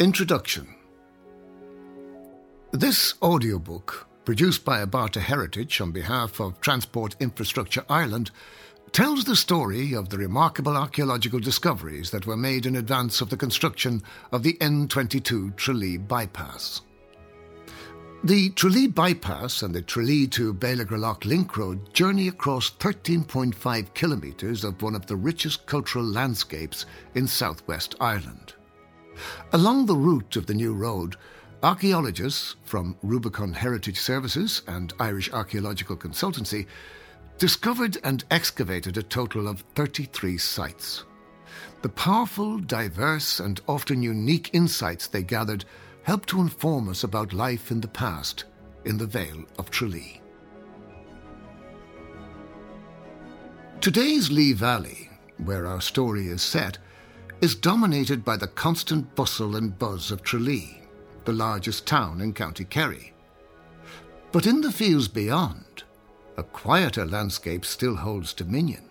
Introduction This audiobook, produced by Abarta Heritage on behalf of Transport Infrastructure Ireland, tells the story of the remarkable archaeological discoveries that were made in advance of the construction of the N22 Tralee bypass. The Tralee bypass and the Tralee to Bailligerloch link road journey across 13.5 kilometres of one of the richest cultural landscapes in southwest Ireland. Along the route of the new road, archaeologists from Rubicon Heritage Services and Irish Archaeological Consultancy discovered and excavated a total of 33 sites. The powerful, diverse, and often unique insights they gathered help to inform us about life in the past in the Vale of Tralee. Today's Lee Valley, where our story is set, is dominated by the constant bustle and buzz of Tralee, the largest town in County Kerry. But in the fields beyond, a quieter landscape still holds dominion.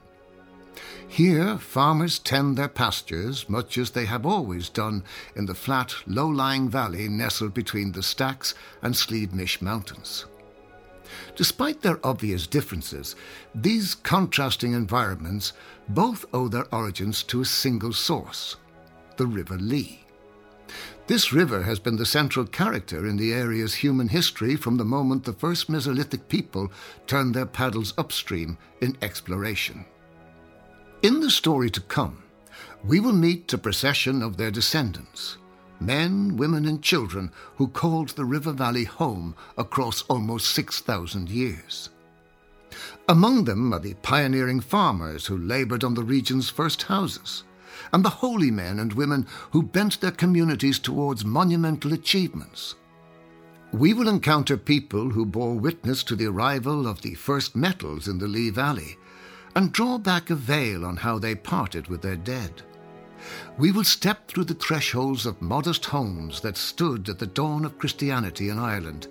Here, farmers tend their pastures much as they have always done in the flat, low lying valley nestled between the Stacks and Slieve mountains. Despite their obvious differences, these contrasting environments both owe their origins to a single source the River Lee. This river has been the central character in the area's human history from the moment the first Mesolithic people turned their paddles upstream in exploration. In the story to come, we will meet a procession of their descendants, men, women, and children who called the river valley home across almost 6,000 years. Among them are the pioneering farmers who labored on the region's first houses, and the holy men and women who bent their communities towards monumental achievements. We will encounter people who bore witness to the arrival of the first metals in the Lee Valley and draw back a veil on how they parted with their dead. We will step through the thresholds of modest homes that stood at the dawn of Christianity in Ireland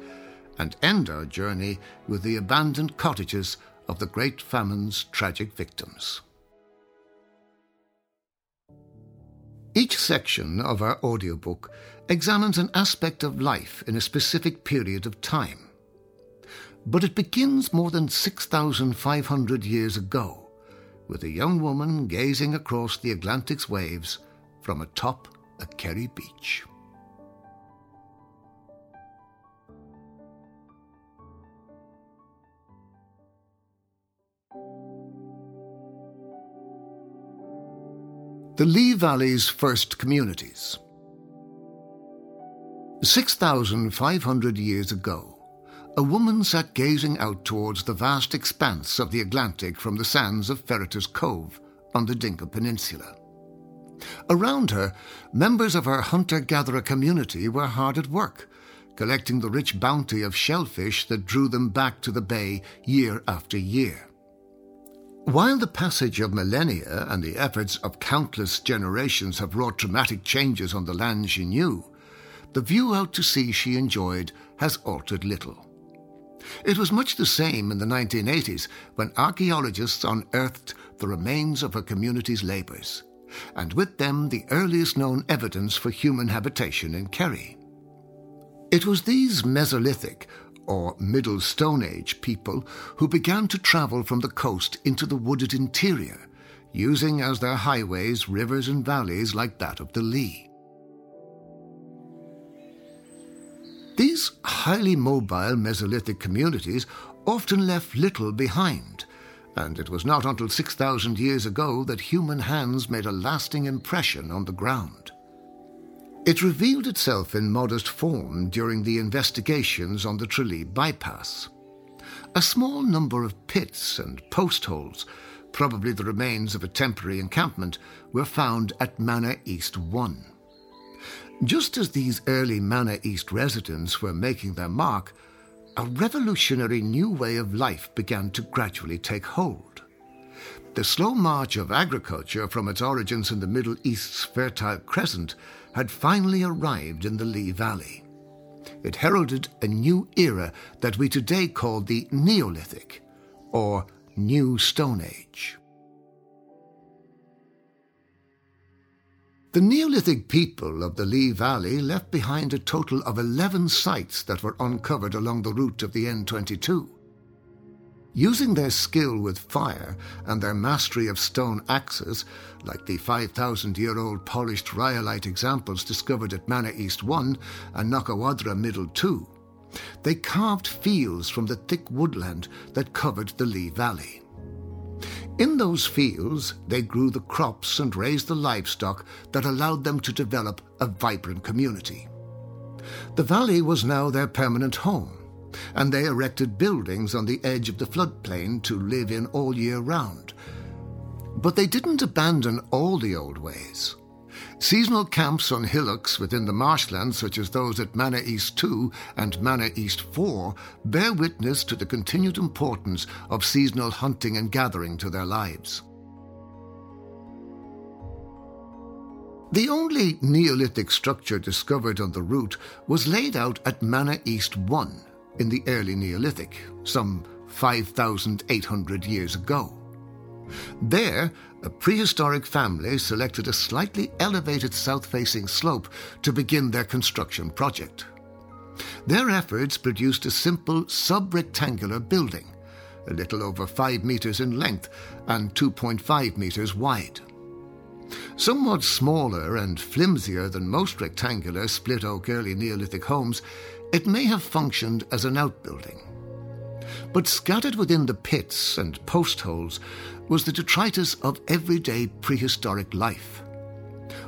and end our journey with the abandoned cottages of the Great Famine's tragic victims. Each section of our audiobook examines an aspect of life in a specific period of time. But it begins more than 6,500 years ago, with a young woman gazing across the Atlantic's waves from atop a Kerry beach. The Lee Valley's first communities. 6,500 years ago, a woman sat gazing out towards the vast expanse of the Atlantic from the sands of Ferriter's Cove on the Dingle Peninsula. Around her, members of her hunter gatherer community were hard at work, collecting the rich bounty of shellfish that drew them back to the bay year after year. While the passage of millennia and the efforts of countless generations have wrought dramatic changes on the land she knew, the view out to sea she enjoyed has altered little. It was much the same in the 1980s when archaeologists unearthed the remains of her community's labours, and with them the earliest known evidence for human habitation in Kerry. It was these Mesolithic, or Middle Stone Age people who began to travel from the coast into the wooded interior, using as their highways rivers and valleys like that of the Lee. These highly mobile Mesolithic communities often left little behind, and it was not until 6,000 years ago that human hands made a lasting impression on the ground. It revealed itself in modest form during the investigations on the Tralee bypass. A small number of pits and post holes, probably the remains of a temporary encampment, were found at Manor East 1. Just as these early Manor East residents were making their mark, a revolutionary new way of life began to gradually take hold. The slow march of agriculture from its origins in the Middle East's Fertile Crescent had finally arrived in the Lee Valley. It heralded a new era that we today call the Neolithic, or New Stone Age. The Neolithic people of the Lee Valley left behind a total of 11 sites that were uncovered along the route of the N22. Using their skill with fire and their mastery of stone axes, like the 5,000 year old polished rhyolite examples discovered at Manor East 1 and Knockawadra Middle 2, they carved fields from the thick woodland that covered the Lee Valley. In those fields, they grew the crops and raised the livestock that allowed them to develop a vibrant community. The valley was now their permanent home, and they erected buildings on the edge of the floodplain to live in all year round. But they didn't abandon all the old ways. Seasonal camps on hillocks within the marshlands, such as those at Manor East 2 and Manor East 4, bear witness to the continued importance of seasonal hunting and gathering to their lives. The only Neolithic structure discovered on the route was laid out at Manor East 1 in the early Neolithic, some 5,800 years ago. There, a prehistoric family selected a slightly elevated south facing slope to begin their construction project. Their efforts produced a simple sub rectangular building, a little over 5 meters in length and 2.5 meters wide. Somewhat smaller and flimsier than most rectangular split oak early Neolithic homes, it may have functioned as an outbuilding. But scattered within the pits and post holes was the detritus of everyday prehistoric life.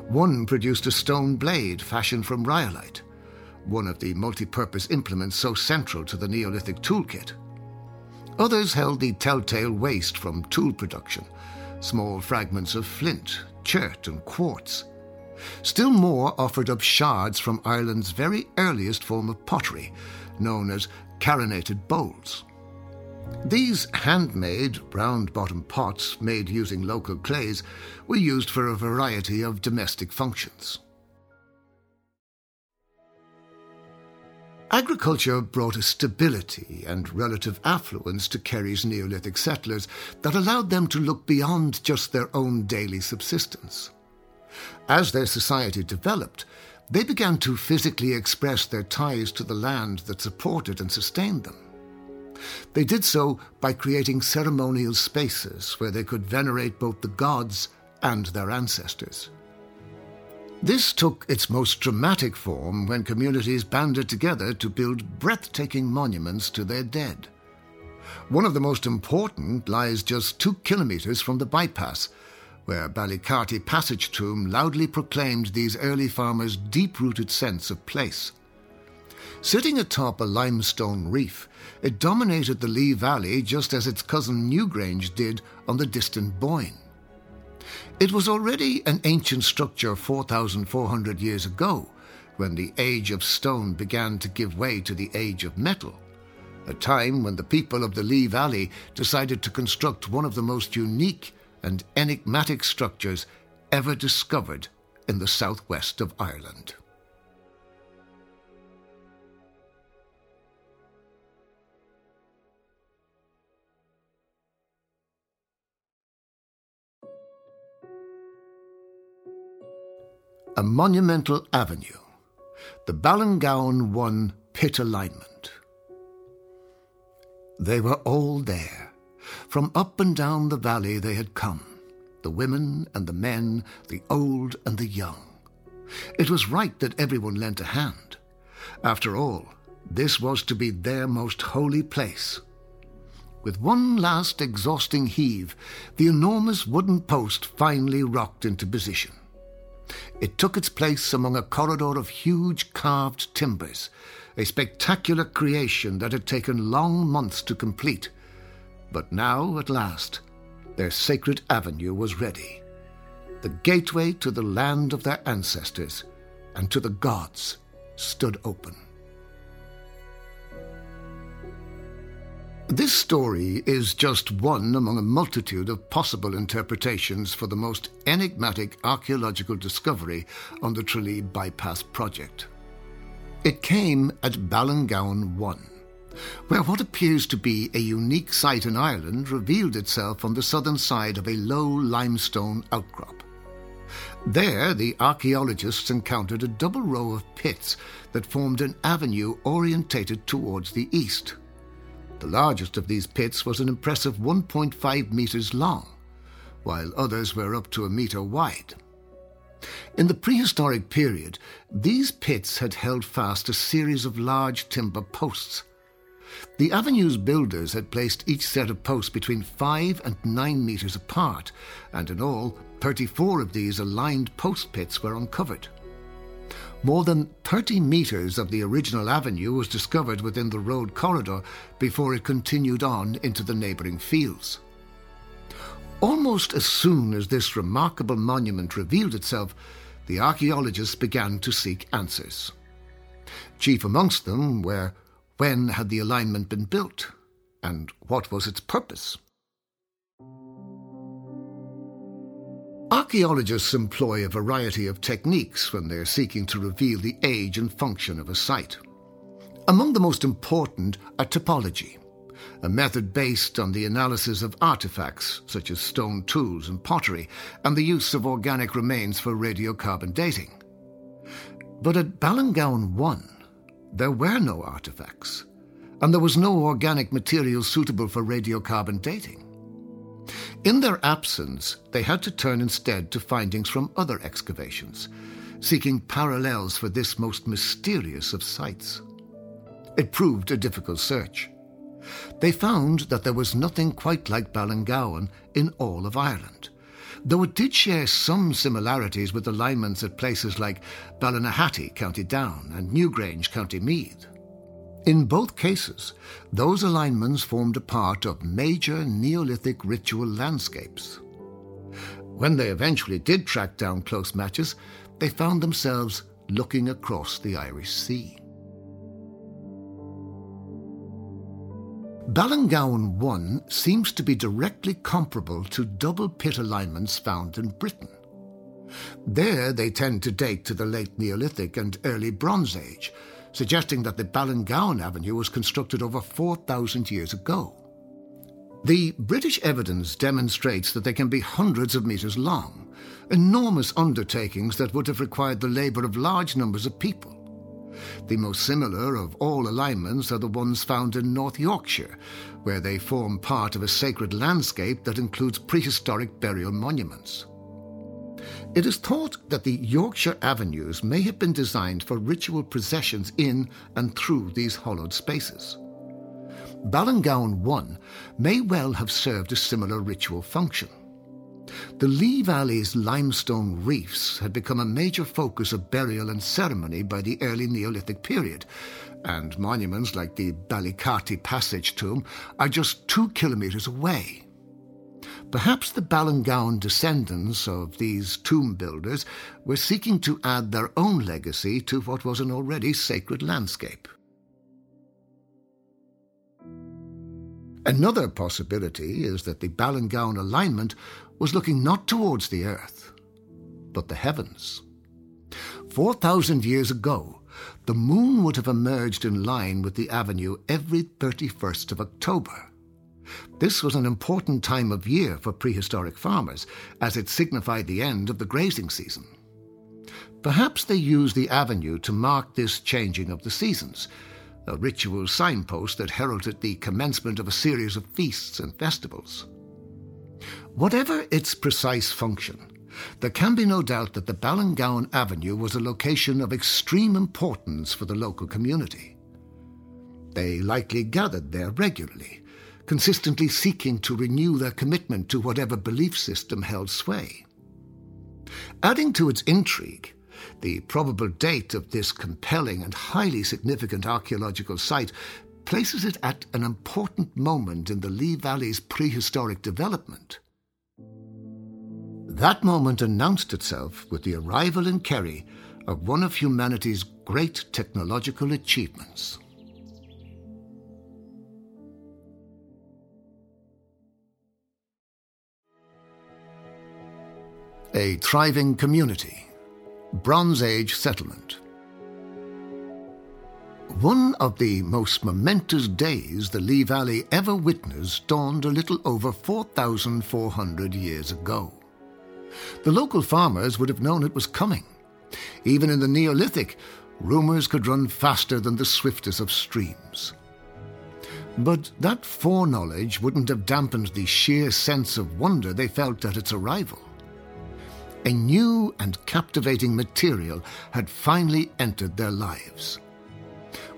One produced a stone blade fashioned from rhyolite, one of the multi-purpose implements so central to the Neolithic toolkit. Others held the telltale waste from tool production, small fragments of flint, chert, and quartz. Still more offered up shards from Ireland's very earliest form of pottery, known as carinated bowls. These handmade, round bottomed pots made using local clays were used for a variety of domestic functions. Agriculture brought a stability and relative affluence to Kerry's Neolithic settlers that allowed them to look beyond just their own daily subsistence. As their society developed, they began to physically express their ties to the land that supported and sustained them. They did so by creating ceremonial spaces where they could venerate both the gods and their ancestors. This took its most dramatic form when communities banded together to build breathtaking monuments to their dead. One of the most important lies just two kilometres from the bypass, where Ballycarty Passage Tomb loudly proclaimed these early farmers' deep rooted sense of place. Sitting atop a limestone reef, it dominated the Lee Valley just as its cousin Newgrange did on the distant Boyne. It was already an ancient structure 4,400 years ago, when the age of stone began to give way to the age of metal, a time when the people of the Lee Valley decided to construct one of the most unique and enigmatic structures ever discovered in the southwest of Ireland. a monumental avenue, the Ballingowan 1 pit alignment. They were all there. From up and down the valley they had come, the women and the men, the old and the young. It was right that everyone lent a hand. After all, this was to be their most holy place. With one last exhausting heave, the enormous wooden post finally rocked into position. It took its place among a corridor of huge carved timbers, a spectacular creation that had taken long months to complete. But now, at last, their sacred avenue was ready. The gateway to the land of their ancestors and to the gods stood open. This story is just one among a multitude of possible interpretations for the most enigmatic archaeological discovery on the Tralee Bypass project. It came at Ballingowan 1, where what appears to be a unique site in Ireland revealed itself on the southern side of a low limestone outcrop. There, the archaeologists encountered a double row of pits that formed an avenue orientated towards the east. The largest of these pits was an impressive 1.5 metres long, while others were up to a metre wide. In the prehistoric period, these pits had held fast a series of large timber posts. The avenue's builders had placed each set of posts between 5 and 9 metres apart, and in all, 34 of these aligned post pits were uncovered. More than 30 metres of the original avenue was discovered within the road corridor before it continued on into the neighbouring fields. Almost as soon as this remarkable monument revealed itself, the archaeologists began to seek answers. Chief amongst them were when had the alignment been built, and what was its purpose? Archaeologists employ a variety of techniques when they're seeking to reveal the age and function of a site. Among the most important are typology, a method based on the analysis of artifacts such as stone tools and pottery, and the use of organic remains for radiocarbon dating. But at Ballingowan 1, there were no artifacts, and there was no organic material suitable for radiocarbon dating. In their absence, they had to turn instead to findings from other excavations, seeking parallels for this most mysterious of sites. It proved a difficult search. They found that there was nothing quite like Ballingowan in all of Ireland, though it did share some similarities with alignments at places like Ballynahatty, County Down, and Newgrange, County Meath. In both cases, those alignments formed a part of major Neolithic ritual landscapes. When they eventually did track down close matches, they found themselves looking across the Irish Sea. Ballingowan 1 seems to be directly comparable to double pit alignments found in Britain. There they tend to date to the late Neolithic and early Bronze Age, suggesting that the Ballingowan Avenue was constructed over 4,000 years ago. The British evidence demonstrates that they can be hundreds of metres long, enormous undertakings that would have required the labour of large numbers of people. The most similar of all alignments are the ones found in North Yorkshire, where they form part of a sacred landscape that includes prehistoric burial monuments. It is thought that the Yorkshire avenues may have been designed for ritual processions in and through these hollowed spaces. Ballingowan 1 may well have served a similar ritual function. The Lee Valley's limestone reefs had become a major focus of burial and ceremony by the early Neolithic period, and monuments like the Ballycarty Passage tomb are just two kilometres away. Perhaps the Ballingowan descendants of these tomb builders were seeking to add their own legacy to what was an already sacred landscape. Another possibility is that the Ballingowan alignment was looking not towards the earth, but the heavens. 4,000 years ago, the moon would have emerged in line with the avenue every 31st of October. This was an important time of year for prehistoric farmers, as it signified the end of the grazing season. Perhaps they used the avenue to mark this changing of the seasons, a ritual signpost that heralded the commencement of a series of feasts and festivals. Whatever its precise function, there can be no doubt that the Ballingowan Avenue was a location of extreme importance for the local community. They likely gathered there regularly, consistently seeking to renew their commitment to whatever belief system held sway. Adding to its intrigue, the probable date of this compelling and highly significant archaeological site places it at an important moment in the Lee Valley's prehistoric development. That moment announced itself with the arrival in Kerry of one of humanity's great technological achievements. A thriving community. Bronze Age settlement. One of the most momentous days the Lee Valley ever witnessed dawned a little over 4,400 years ago. The local farmers would have known it was coming. Even in the Neolithic, rumours could run faster than the swiftest of streams. But that foreknowledge wouldn't have dampened the sheer sense of wonder they felt at its arrival. A new and captivating material had finally entered their lives.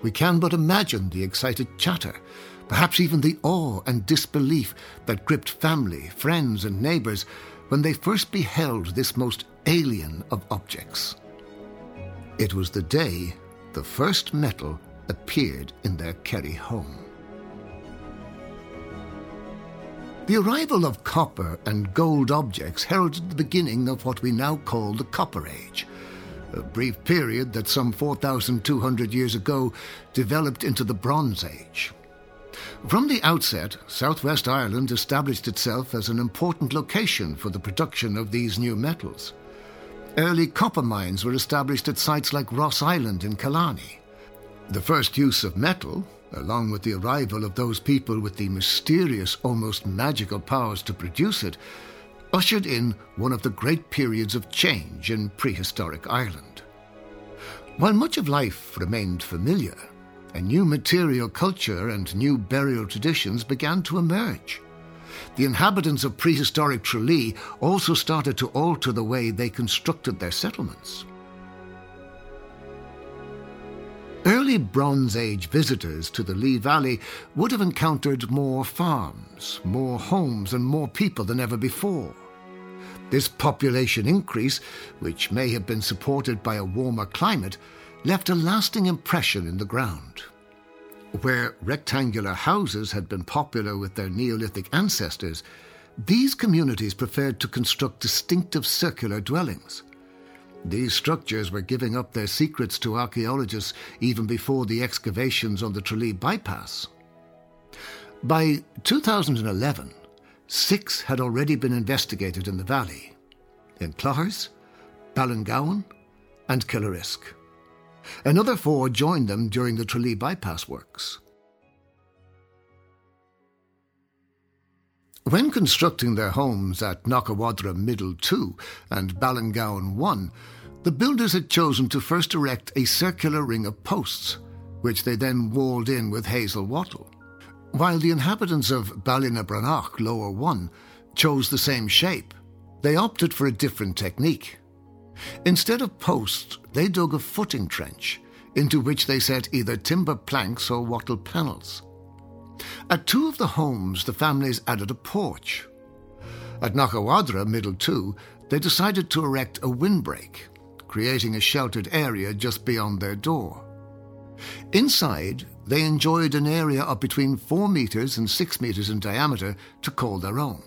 We can but imagine the excited chatter, perhaps even the awe and disbelief that gripped family, friends, and neighbours when they first beheld this most alien of objects. It was the day the first metal appeared in their Kerry home. The arrival of copper and gold objects heralded the beginning of what we now call the Copper Age, a brief period that some 4,200 years ago developed into the Bronze Age. From the outset, Southwest Ireland established itself as an important location for the production of these new metals. Early copper mines were established at sites like Ross Island in Killarney. The first use of metal, along with the arrival of those people with the mysterious, almost magical powers to produce it, ushered in one of the great periods of change in prehistoric Ireland. While much of life remained familiar, a new material culture and new burial traditions began to emerge. The inhabitants of prehistoric Tralee also started to alter the way they constructed their settlements. Early Bronze Age visitors to the Lee Valley would have encountered more farms, more homes, and more people than ever before. This population increase, which may have been supported by a warmer climate, left a lasting impression in the ground. Where rectangular houses had been popular with their Neolithic ancestors, these communities preferred to construct distinctive circular dwellings. These structures were giving up their secrets to archaeologists even before the excavations on the Tralee bypass. By 2011, six had already been investigated in the valley in Cloghers, Ballingowan, and Killarisk. Another four joined them during the Tralee bypass works. When constructing their homes at Knockawadra Middle 2 and Ballingowan 1, the builders had chosen to first erect a circular ring of posts, which they then walled in with hazel wattle, while the inhabitants of Ballynabranach Lower 1 chose the same shape. They opted for a different technique. Instead of posts, they dug a footing trench, into which they set either timber planks or wattle panels. At two of the homes, the families added a porch. At Knockawadra, Middle 2, they decided to erect a windbreak, creating a sheltered area just beyond their door. Inside, they enjoyed an area of between 4 metres and 6 metres in diameter to call their own.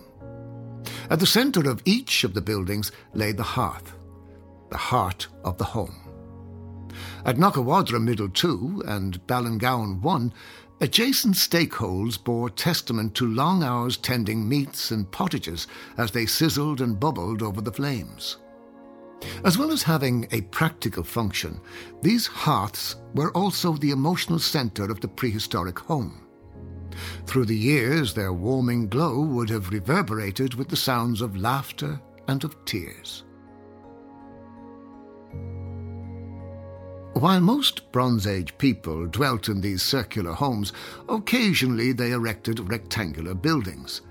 At the centre of each of the buildings lay the hearth, the heart of the home. At Knockawadra Middle 2 and Ballingowan 1, adjacent stakeholes bore testament to long hours tending meats and pottages as they sizzled and bubbled over the flames. As well as having a practical function, these hearths were also the emotional centre of the prehistoric home. Through the years, their warming glow would have reverberated with the sounds of laughter and of tears. While most Bronze Age people dwelt in these circular homes, occasionally they erected rectangular buildings.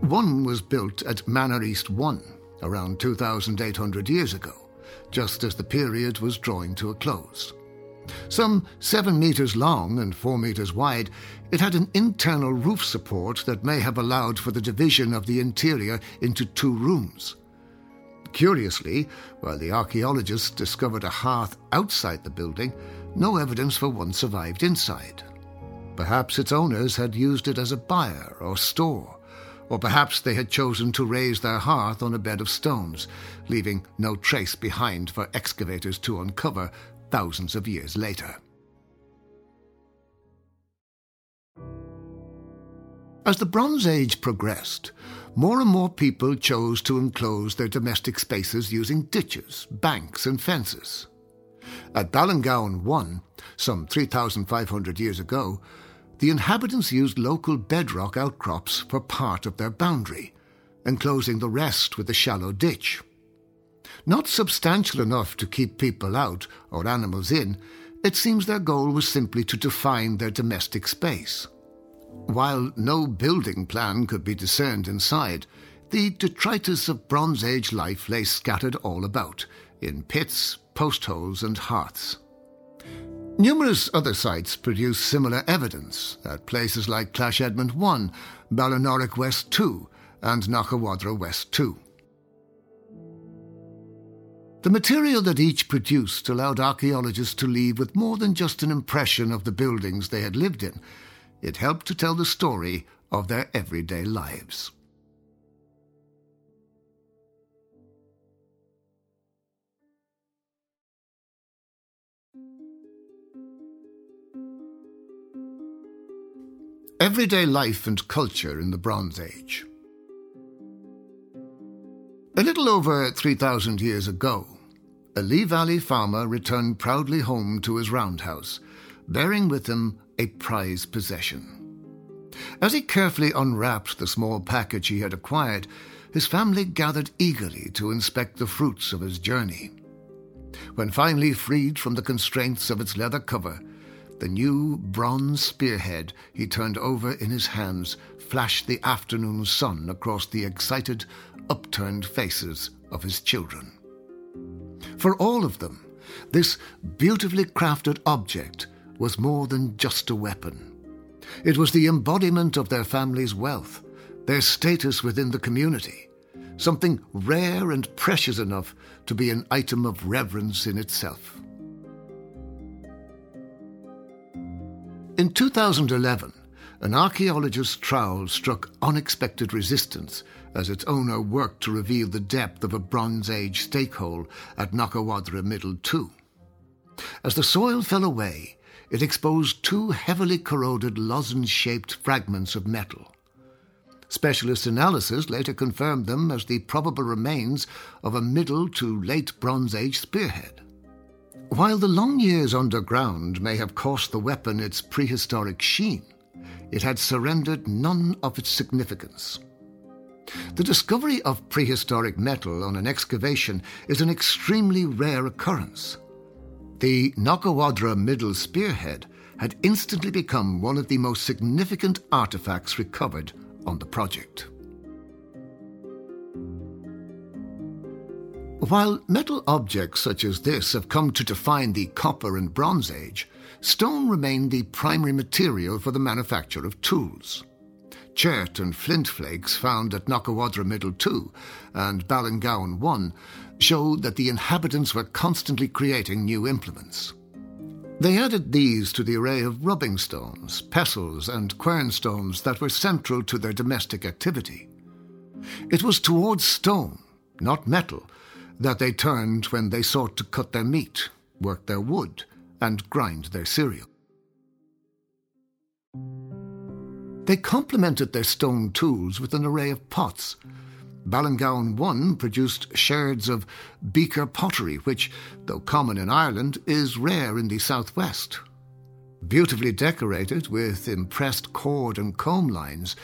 One was built at Manor East 1, around 2,800 years ago, just as the period was drawing to a close. Some seven metres long and four metres wide, it had an internal roof support that may have allowed for the division of the interior into two rooms. Curiously, while the archaeologists discovered a hearth outside the building, no evidence for one survived inside. Perhaps its owners had used it as a byre or store, or perhaps they had chosen to raise their hearth on a bed of stones, leaving no trace behind for excavators to uncover thousands of years later. As the Bronze Age progressed, more and more people chose to enclose their domestic spaces using ditches, banks, and fences. At Ballingowan 1, some 3,500 years ago, the inhabitants used local bedrock outcrops for part of their boundary, enclosing the rest with a shallow ditch. Not substantial enough to keep people out or animals in, it seems their goal was simply to define their domestic space. While no building plan could be discerned inside, the detritus of Bronze Age life lay scattered all about, in pits, postholes, and hearths. Numerous other sites produce similar evidence at places like Clash Edmund 1, Ballinorick West 2, and Knockawadra West 2. The material that each produced allowed archaeologists to leave with more than just an impression of the buildings they had lived in. It helped to tell the story of their everyday lives. Everyday life and culture in the Bronze Age. A little over 3,000 years ago, a Lee Valley farmer returned proudly home to his roundhouse, bearing with him a prized possession. As he carefully unwrapped the small package he had acquired, his family gathered eagerly to inspect the fruits of his journey. When finally freed from the constraints of its leather cover, the new bronze spearhead he turned over in his hands flashed the afternoon sun across the excited, upturned faces of his children. For all of them, this beautifully crafted object was more than just a weapon. It was the embodiment of their family's wealth, their status within the community, something rare and precious enough to be an item of reverence in itself. In 2011, an archaeologist's trowel struck unexpected resistance as its owner worked to reveal the depth of a Bronze Age stakehole at Knockawadra Middle 2. As the soil fell away, it exposed two heavily corroded lozenge shaped fragments of metal. Specialist analysis later confirmed them as the probable remains of a Middle to Late Bronze Age spearhead. While the long years underground may have cost the weapon its prehistoric sheen, it had surrendered none of its significance. The discovery of prehistoric metal on an excavation is an extremely rare occurrence. The Knockawadra Middle Spearhead had instantly become one of the most significant artifacts recovered on the project. While metal objects such as this have come to define the Copper and Bronze Age, stone remained the primary material for the manufacture of tools. Chert and flint flakes found at Knockawadra Middle 2 and Ballingowan 1 showed that the inhabitants were constantly creating new implements. They added these to the array of rubbing stones, pestles, and quern stones that were central to their domestic activity. It was towards stone, not metal, that they turned when they sought to cut their meat, work their wood, and grind their cereal. They complemented their stone tools with an array of pots. Ballingowan 1 produced sherds of beaker pottery, which, though common in Ireland, is rare in the southwest. Beautifully decorated with impressed cord and comb lines,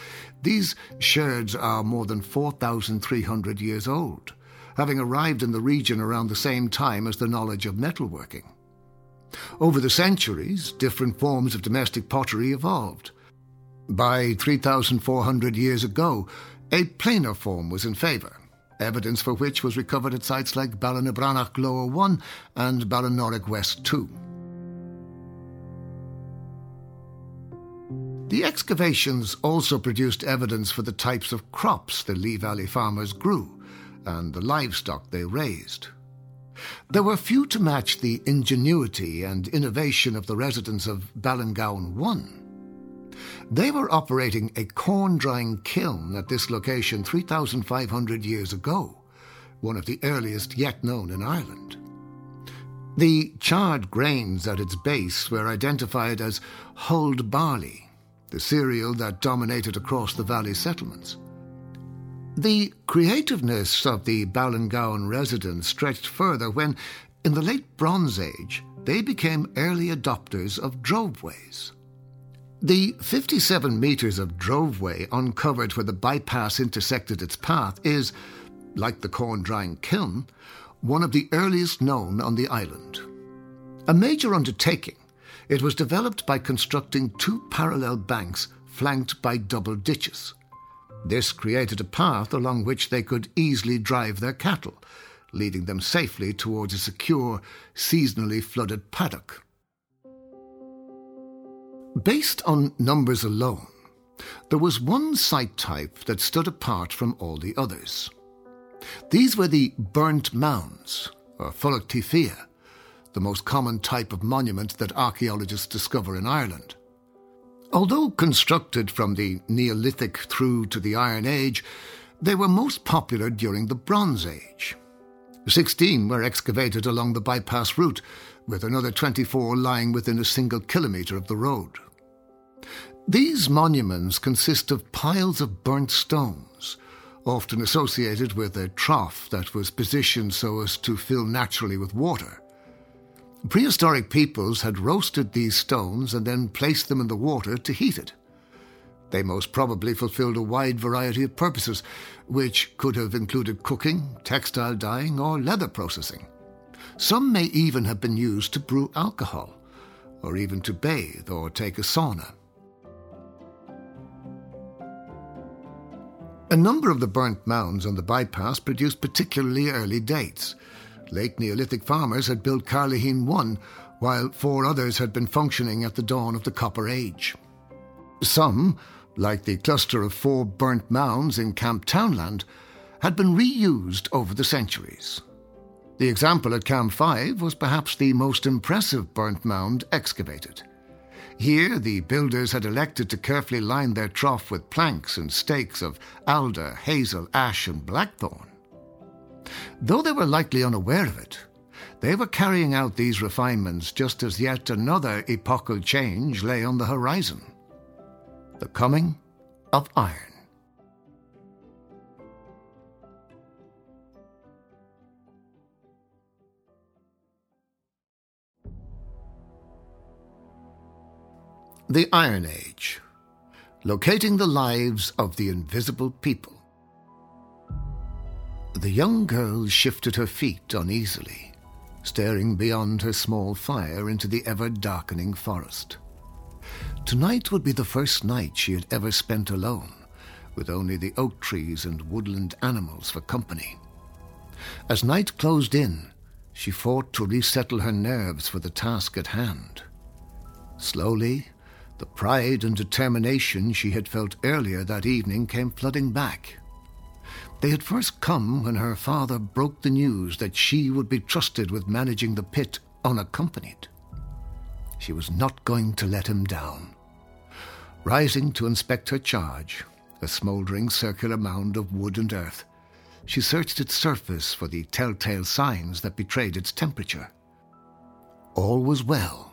these sherds are more than 4,300 years old having arrived in the region around the same time as the knowledge of metalworking. Over the centuries, different forms of domestic pottery evolved. By 3,400 years ago, a plainer form was in favour, evidence for which was recovered at sites like Ballinabranach Lower 1 and Ballinorick West 2. The excavations also produced evidence for the types of crops the Lee Valley farmers grew, and the livestock they raised. There were few to match the ingenuity and innovation of the residents of Ballingowan 1. They were operating a corn drying kiln at this location 3,500 years ago, one of the earliest yet known in Ireland. The charred grains at its base were identified as hulled barley, the cereal that dominated across the valley settlements. The creativeness of the Ballingowan residents stretched further when, in the late Bronze Age, they became early adopters of droveways. The 57 metres of droveway uncovered where the bypass intersected its path is, like the corn drying kiln, one of the earliest known on the island. A major undertaking, it was developed by constructing two parallel banks flanked by double ditches. This created a path along which they could easily drive their cattle, leading them safely towards a secure, seasonally flooded paddock. Based on numbers alone, there was one site type that stood apart from all the others. These were the burnt mounds, or fulachtaí fia, the most common type of monument that archaeologists discover in Ireland. Although constructed from the Neolithic through to the Iron Age, they were most popular during the Bronze Age. Sixteen were excavated along the bypass route, with another 24 lying within a single kilometre of the road. These monuments consist of piles of burnt stones, often associated with a trough that was positioned so as to fill naturally with water. Prehistoric peoples had roasted these stones and then placed them in the water to heat it. They most probably fulfilled a wide variety of purposes, which could have included cooking, textile dyeing, or leather processing. Some may even have been used to brew alcohol, or even to bathe or take a sauna. A number of the burnt mounds on the bypass produced particularly early dates. Late Neolithic farmers had built Caerleon 1, while four others had been functioning at the dawn of the Copper Age. Some, like the cluster of four burnt mounds in Camp Townland, had been reused over the centuries. The example at Camp 5 was perhaps the most impressive burnt mound excavated. Here, the builders had elected to carefully line their trough with planks and stakes of alder, hazel, ash, and blackthorn. Though they were likely unaware of it, they were carrying out these refinements just as yet another epochal change lay on the horizon the coming of iron. The Iron Age Locating the Lives of the Invisible People. The young girl shifted her feet uneasily, staring beyond her small fire into the ever darkening forest. Tonight would be the first night she had ever spent alone, with only the oak trees and woodland animals for company. As night closed in, she fought to resettle her nerves for the task at hand. Slowly, the pride and determination she had felt earlier that evening came flooding back. They had first come when her father broke the news that she would be trusted with managing the pit unaccompanied. She was not going to let him down. Rising to inspect her charge, a smouldering circular mound of wood and earth, she searched its surface for the telltale signs that betrayed its temperature. All was well.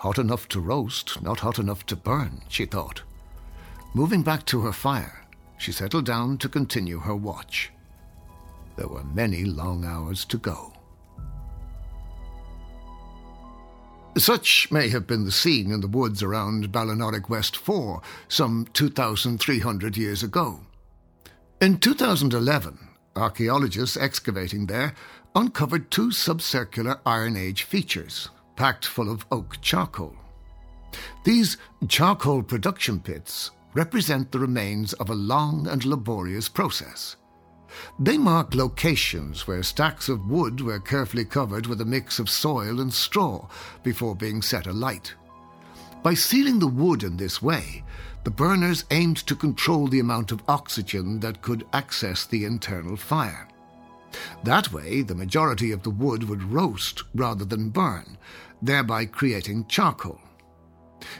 Hot enough to roast, not hot enough to burn, she thought. Moving back to her fire, she settled down to continue her watch. There were many long hours to go. Such may have been the scene in the woods around Ballinorig West 4 some 2,300 years ago. In 2011, archaeologists excavating there uncovered two subcircular Iron Age features packed full of oak charcoal. These charcoal production pits represent the remains of a long and laborious process. They mark locations where stacks of wood were carefully covered with a mix of soil and straw before being set alight. By sealing the wood in this way, the burners aimed to control the amount of oxygen that could access the internal fire. That way, the majority of the wood would roast rather than burn, thereby creating charcoal.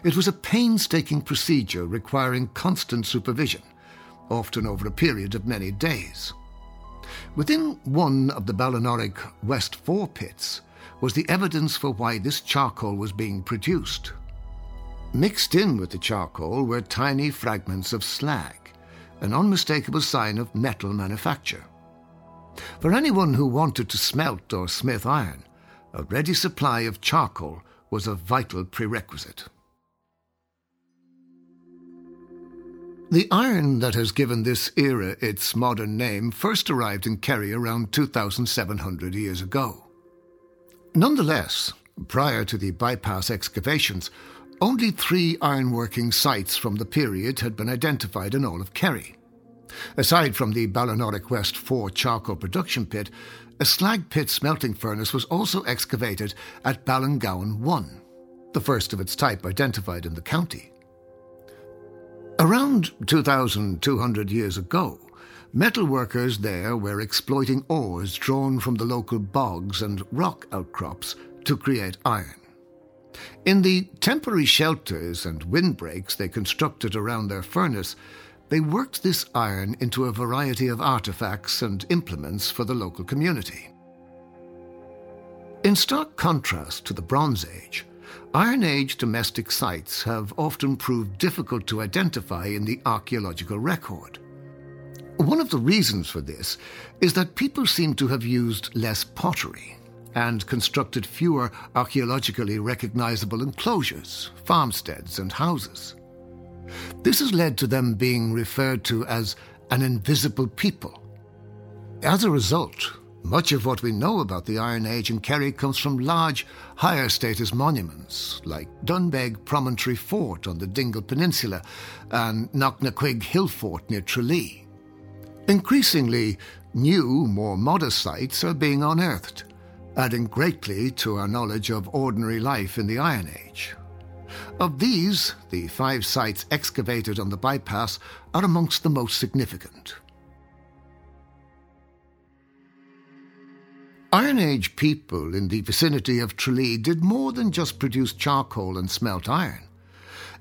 It was a painstaking procedure requiring constant supervision, often over a period of many days. Within one of the Ballinorig West 4 pits was the evidence for why this charcoal was being produced. Mixed in with the charcoal were tiny fragments of slag, an unmistakable sign of metal manufacture. For anyone who wanted to smelt or smith iron, a ready supply of charcoal was a vital prerequisite. The iron that has given this era its modern name first arrived in Kerry around 2,700 years ago. Nonetheless, prior to the bypass excavations, only three ironworking sites from the period had been identified in all of Kerry. Aside from the Ballinorig West 4 charcoal production pit, a slag pit smelting furnace was also excavated at Ballingowan 1, the first of its type identified in the county. Around 2,200 years ago, metal workers there were exploiting ores drawn from the local bogs and rock outcrops to create iron. In the temporary shelters and windbreaks they constructed around their furnace, they worked this iron into a variety of artifacts and implements for the local community. In stark contrast to the Bronze Age, Iron Age domestic sites have often proved difficult to identify in the archaeological record. One of the reasons for this is that people seem to have used less pottery and constructed fewer archaeologically recognizable enclosures, farmsteads, and houses. This has led to them being referred to as an invisible people. As a result, much of what we know about the Iron Age in Kerry comes from large, higher status monuments, like Dunbeg Promontory Fort on the Dingle Peninsula and Knocknaquig Hill Fort near Tralee. Increasingly, new, more modest sites are being unearthed, adding greatly to our knowledge of ordinary life in the Iron Age. Of these, the five sites excavated on the bypass are amongst the most significant. Iron Age people in the vicinity of Tralee did more than just produce charcoal and smelt iron.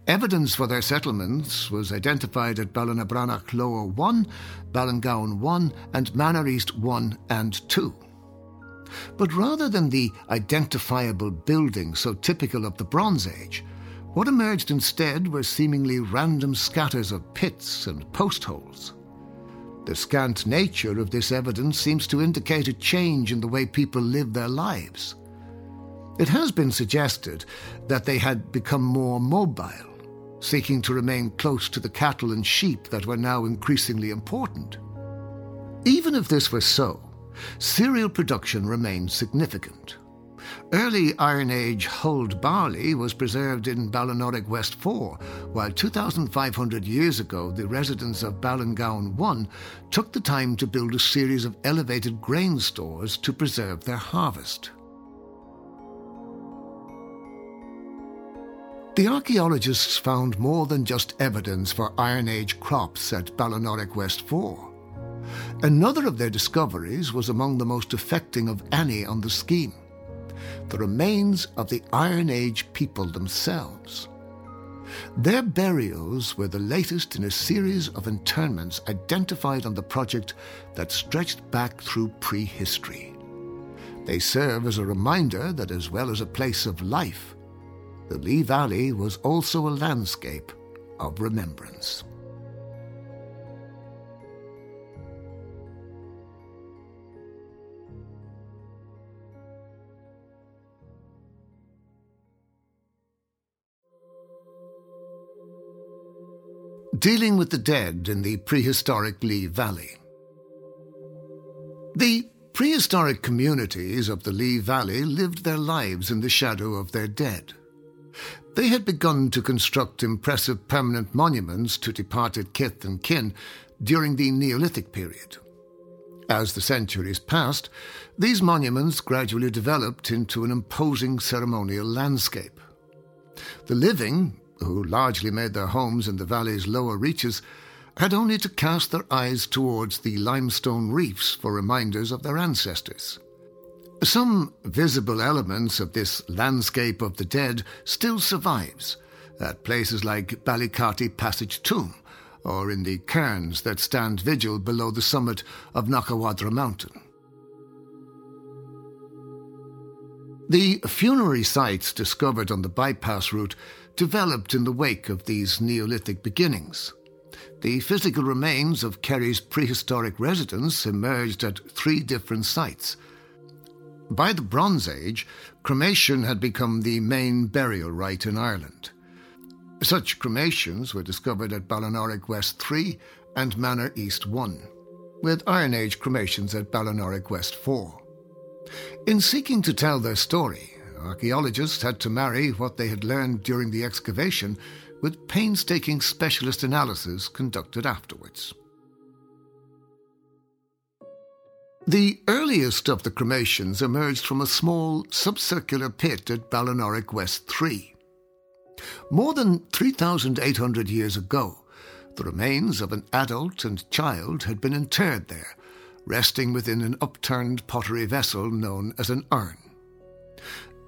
Evidence for their settlements was identified at Ballinabranach Lower 1, Ballingowan 1, and Manor East 1 and 2. But rather than the identifiable buildings so typical of the Bronze Age, what emerged instead were seemingly random scatters of pits and postholes. The scant nature of this evidence seems to indicate a change in the way people live their lives. It has been suggested that they had become more mobile, seeking to remain close to the cattle and sheep that were now increasingly important. Even if this were so, cereal production remained significant. Early Iron Age hulled barley was preserved in Ballinorig West 4, while 2,500 years ago the residents of Ballingowan 1 took the time to build a series of elevated grain stores to preserve their harvest. The archaeologists found more than just evidence for Iron Age crops at Ballinorig West 4. Another of their discoveries was among the most affecting of any on the scheme the remains of the Iron Age people themselves. Their burials were the latest in a series of interments identified on the project that stretched back through prehistory. They serve as a reminder that, as well as a place of life, the Lee Valley was also a landscape of remembrance. Dealing with the dead in the prehistoric Lee Valley. The prehistoric communities of the Lee Valley lived their lives in the shadow of their dead. They had begun to construct impressive permanent monuments to departed kith and kin during the Neolithic period. As the centuries passed, these monuments gradually developed into an imposing ceremonial landscape. The living, who largely made their homes in the valley's lower reaches, had only to cast their eyes towards the limestone reefs for reminders of their ancestors. Some visible elements of this landscape of the dead still survives at places like Ballycarty Passage Tomb or in the cairns that stand vigil below the summit of Knockawadra Mountain. The funerary sites discovered on the bypass route developed in the wake of these Neolithic beginnings. The physical remains of Kerry's prehistoric residents emerged at three different sites. By the Bronze Age, cremation had become the main burial rite in Ireland. Such cremations were discovered at Ballinorig West 3 and Manor East 1, with Iron Age cremations at Ballinorig West 4. In seeking to tell their story, archaeologists had to marry what they had learned during the excavation with painstaking specialist analysis conducted afterwards. The earliest of the cremations emerged from a small subcircular pit at Ballinorig West 3. More than 3,800 years ago, the remains of an adult and child had been interred there, resting within an upturned pottery vessel known as an urn.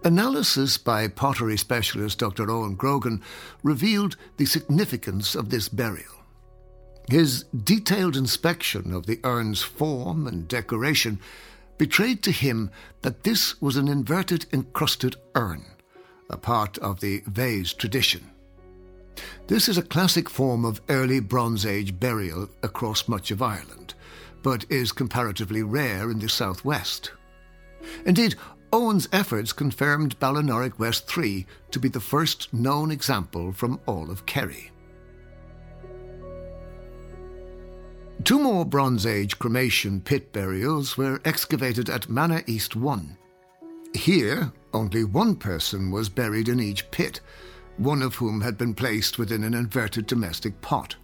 Analysis by pottery specialist Dr. Eoin Grogan revealed the significance of this burial. His detailed inspection of the urn's form and decoration betrayed to him that this was an inverted encrusted urn, a part of the vase tradition. This is a classic form of early Bronze Age burial across much of Ireland, but is comparatively rare in the southwest. Indeed, Eoin's efforts confirmed Ballinorig West 3 to be the first known example from all of Kerry. Two more Bronze Age cremation pit burials were excavated at Manor East 1. Here, only one person was buried in each pit, one of whom had been placed within an inverted domestic pot.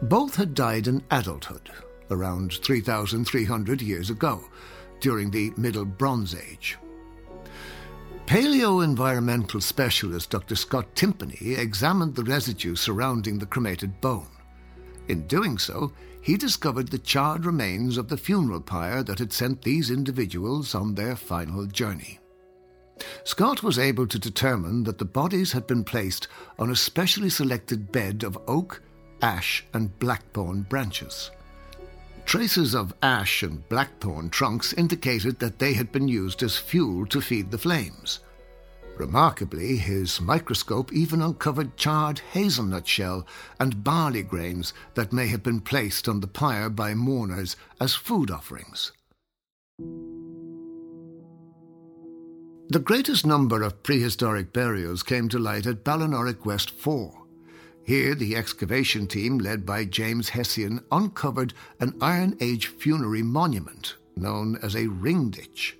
Both had died in adulthood, around 3,300 years ago, during the Middle Bronze Age. Paleo-environmental specialist Dr. Scott Timpany examined the residue surrounding the cremated bone. In doing so, he discovered the charred remains of the funeral pyre that had sent these individuals on their final journey. Scott was able to determine that the bodies had been placed on a specially selected bed of oak, ash, and blackthorn branches. Traces of ash and blackthorn trunks indicated that they had been used as fuel to feed the flames. Remarkably, his microscope even uncovered charred hazelnut shell and barley grains that may have been placed on the pyre by mourners as food offerings. The greatest number of prehistoric burials came to light at Ballinorig West 4, here, the excavation team, led by James Hessian, uncovered an Iron Age funerary monument known as a ring ditch.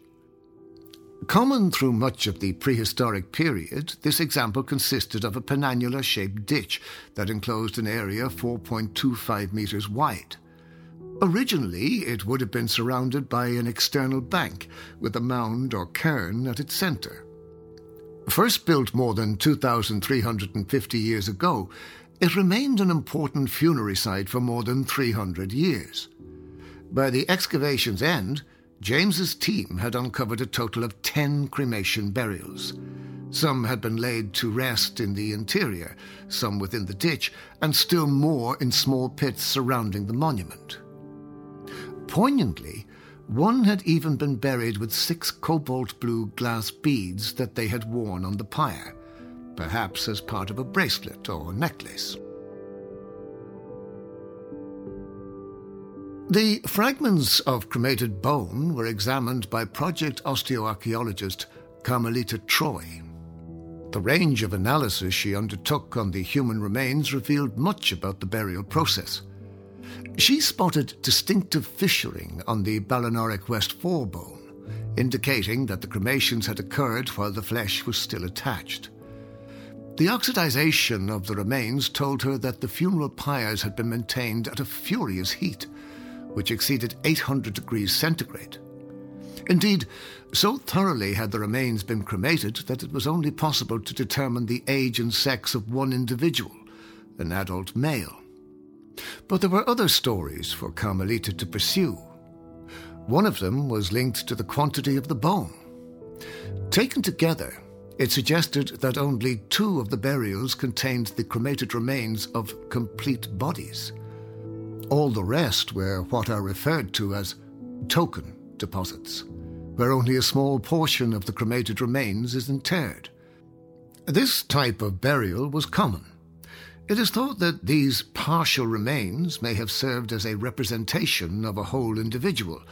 Common through much of the prehistoric period, this example consisted of a penannular shaped ditch that enclosed an area 4.25 metres wide. Originally, it would have been surrounded by an external bank with a mound or cairn at its centre. First built more than 2,350 years ago, it remained an important funerary site for more than 300 years. By the excavation's end, James's team had uncovered a total of 10 cremation burials. Some had been laid to rest in the interior, some within the ditch, and still more in small pits surrounding the monument. Poignantly, one had even been buried with six cobalt blue glass beads that they had worn on the pyre, perhaps as part of a bracelet or necklace. The fragments of cremated bone were examined by project osteoarchaeologist Carmelita Troy. The range of analysis she undertook on the human remains revealed much about the burial process. She spotted distinctive fissuring on the Ballinorig West forebone, indicating that the cremations had occurred while the flesh was still attached. The oxidization of the remains told her that the funeral pyres had been maintained at a furious heat, which exceeded 800 degrees centigrade. Indeed, so thoroughly had the remains been cremated that it was only possible to determine the age and sex of one individual, an adult male. But there were other stories for Carmelita to pursue. One of them was linked to the quantity of the bone. Taken together, it suggested that only two of the burials contained the cremated remains of complete bodies. All the rest were what are referred to as token deposits, where only a small portion of the cremated remains is interred. This type of burial was common it is thought that these partial remains may have served as a representation of a whole individual,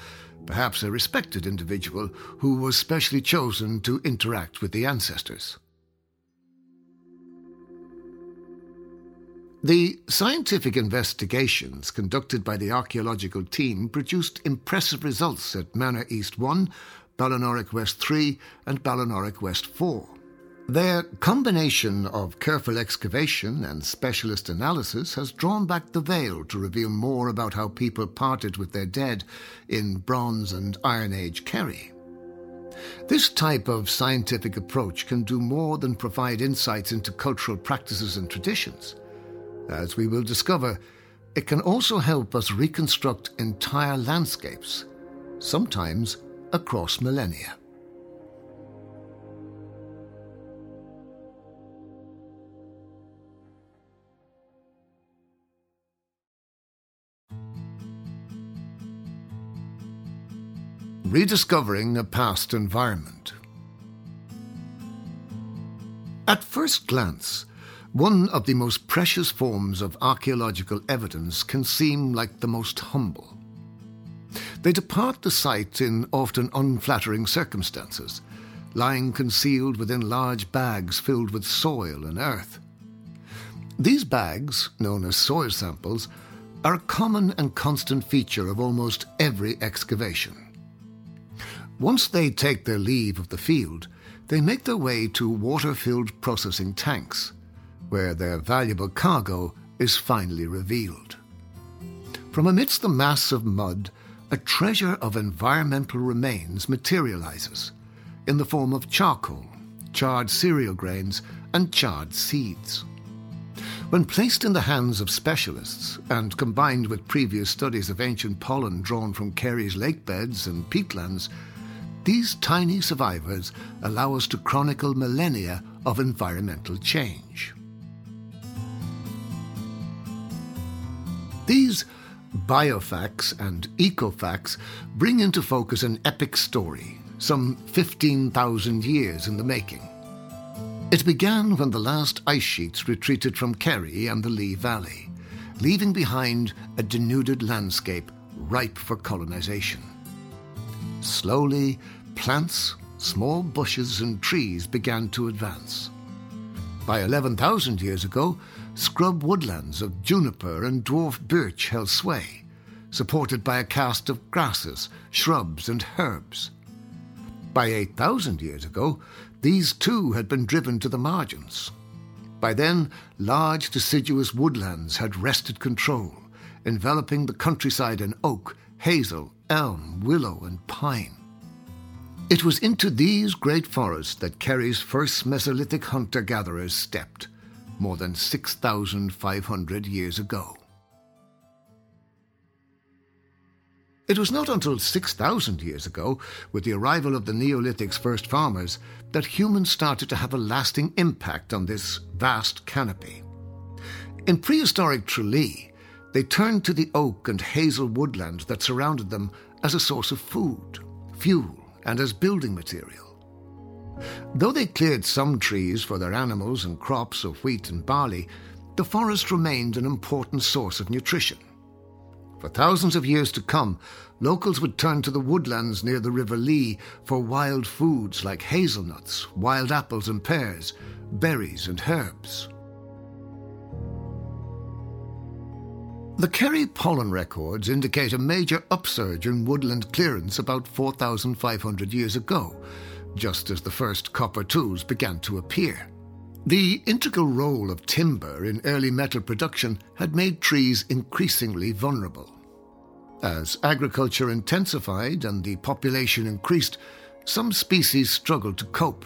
perhaps a respected individual who was specially chosen to interact with the ancestors. The scientific investigations conducted by the archaeological team produced impressive results at Manor East 1, Ballinorig West 3, and Ballinorig West 4. Their combination of careful excavation and specialist analysis has drawn back the veil to reveal more about how people parted with their dead in Bronze and Iron Age Kerry. This type of scientific approach can do more than provide insights into cultural practices and traditions. As we will discover, it can also help us reconstruct entire landscapes, sometimes across millennia. Rediscovering a Past Environment. At first glance, one of the most precious forms of archaeological evidence can seem like the most humble. They depart the site in often unflattering circumstances, lying concealed within large bags filled with soil and earth. These bags, known as soil samples, are a common and constant feature of almost every excavation. Once they take their leave of the field, they make their way to water filled processing tanks, where their valuable cargo is finally revealed. From amidst the mass of mud, a treasure of environmental remains materializes in the form of charcoal, charred cereal grains, and charred seeds. When placed in the hands of specialists and combined with previous studies of ancient pollen drawn from Kerry's lake beds and peatlands, these tiny survivors allow us to chronicle millennia of environmental change. These biofacts and ecofacts bring into focus an epic story, some 15,000 years in the making. It began when the last ice sheets retreated from Kerry and the Lee Valley, leaving behind a denuded landscape ripe for colonization. Slowly, plants, small bushes, and trees began to advance. By 11,000 years ago, scrub woodlands of juniper and dwarf birch held sway, supported by a cast of grasses, shrubs, and herbs. By 8,000 years ago, these too had been driven to the margins. By then, large deciduous woodlands had wrested control, enveloping the countryside in oak, hazel, elm, willow, and pine. It was into these great forests that Kerry's first Mesolithic hunter gatherers stepped, more than 6,500 years ago. It was not until 6,000 years ago, with the arrival of the Neolithic's first farmers, that humans started to have a lasting impact on this vast canopy. In prehistoric Tralee, they turned to the oak and hazel woodland that surrounded them as a source of food, fuel, and as building material. Though they cleared some trees for their animals and crops of wheat and barley, the forest remained an important source of nutrition. For thousands of years to come, locals would turn to the woodlands near the River Lee for wild foods like hazelnuts, wild apples and pears, berries and herbs. The Kerry pollen records indicate a major upsurge in woodland clearance about 4,500 years ago, just as the first copper tools began to appear. The integral role of timber in early metal production had made trees increasingly vulnerable. As agriculture intensified and the population increased, some species struggled to cope.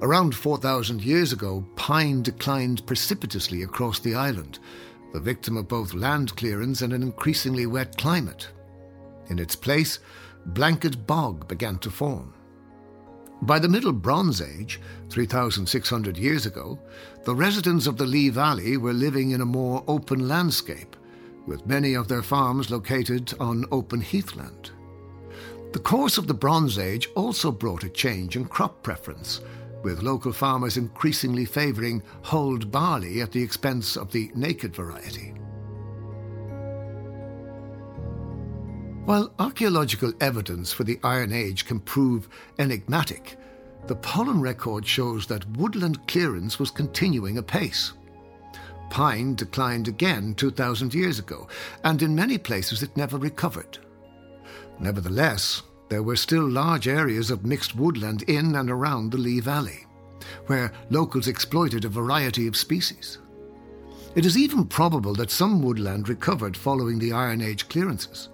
Around 4,000 years ago, pine declined precipitously across the island, the victim of both land clearance and an increasingly wet climate. In its place, blanket bog began to form. By the Middle Bronze Age, 3,600 years ago, the residents of the Lee Valley were living in a more open landscape, with many of their farms located on open heathland. The course of the Bronze Age also brought a change in crop preference, with local farmers increasingly favouring hulled barley at the expense of the naked variety. While archaeological evidence for the Iron Age can prove enigmatic, the pollen record shows that woodland clearance was continuing apace. pine declined again 2,000 years ago, and in many places it never recovered. Nevertheless, there were still large areas of mixed woodland in and around the Lee Valley, where locals exploited a variety of species. It is even probable that some woodland recovered following the Iron Age clearances.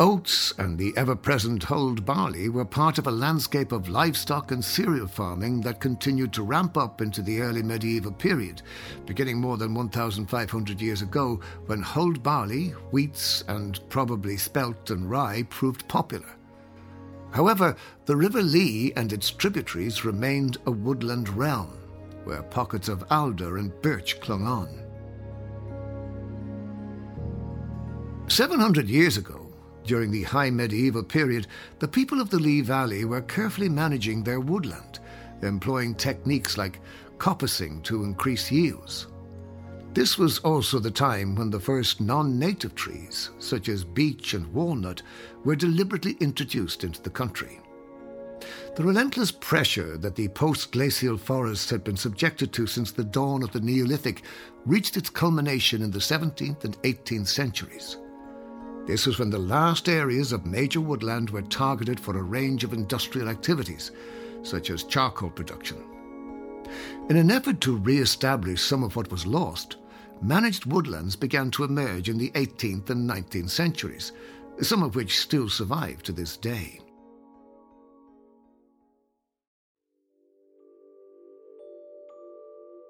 Oats and the ever present hulled barley were part of a landscape of livestock and cereal farming that continued to ramp up into the early medieval period, beginning more than 1,500 years ago when hulled barley, wheats, and probably spelt and rye proved popular. However, the River Lee and its tributaries remained a woodland realm, where pockets of alder and birch clung on. 700 years ago, during the high medieval period, the people of the Lee Valley were carefully managing their woodland, employing techniques like coppicing to increase yields. This was also the time when the first non native trees, such as beech and walnut, were deliberately introduced into the country. The relentless pressure that the post glacial forests had been subjected to since the dawn of the Neolithic reached its culmination in the 17th and 18th centuries. This was when the last areas of major woodland were targeted for a range of industrial activities, such as charcoal production. In an effort to re establish some of what was lost, managed woodlands began to emerge in the 18th and 19th centuries, some of which still survive to this day.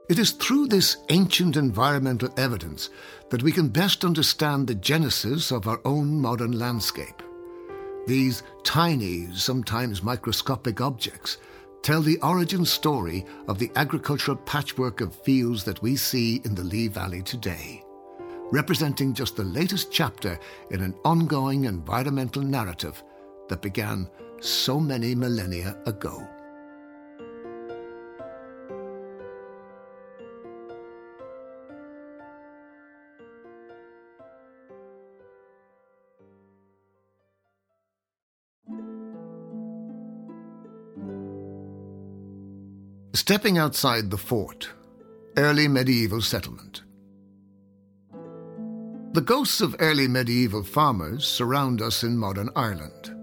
It is through this ancient environmental evidence that we can best understand the genesis of our own modern landscape. These tiny, sometimes microscopic objects tell the origin story of the agricultural patchwork of fields that we see in the Lee Valley today, representing just the latest chapter in an ongoing environmental narrative that began so many millennia ago. Stepping outside the fort, early medieval settlement. The ghosts of early medieval farmers surround us in modern Ireland.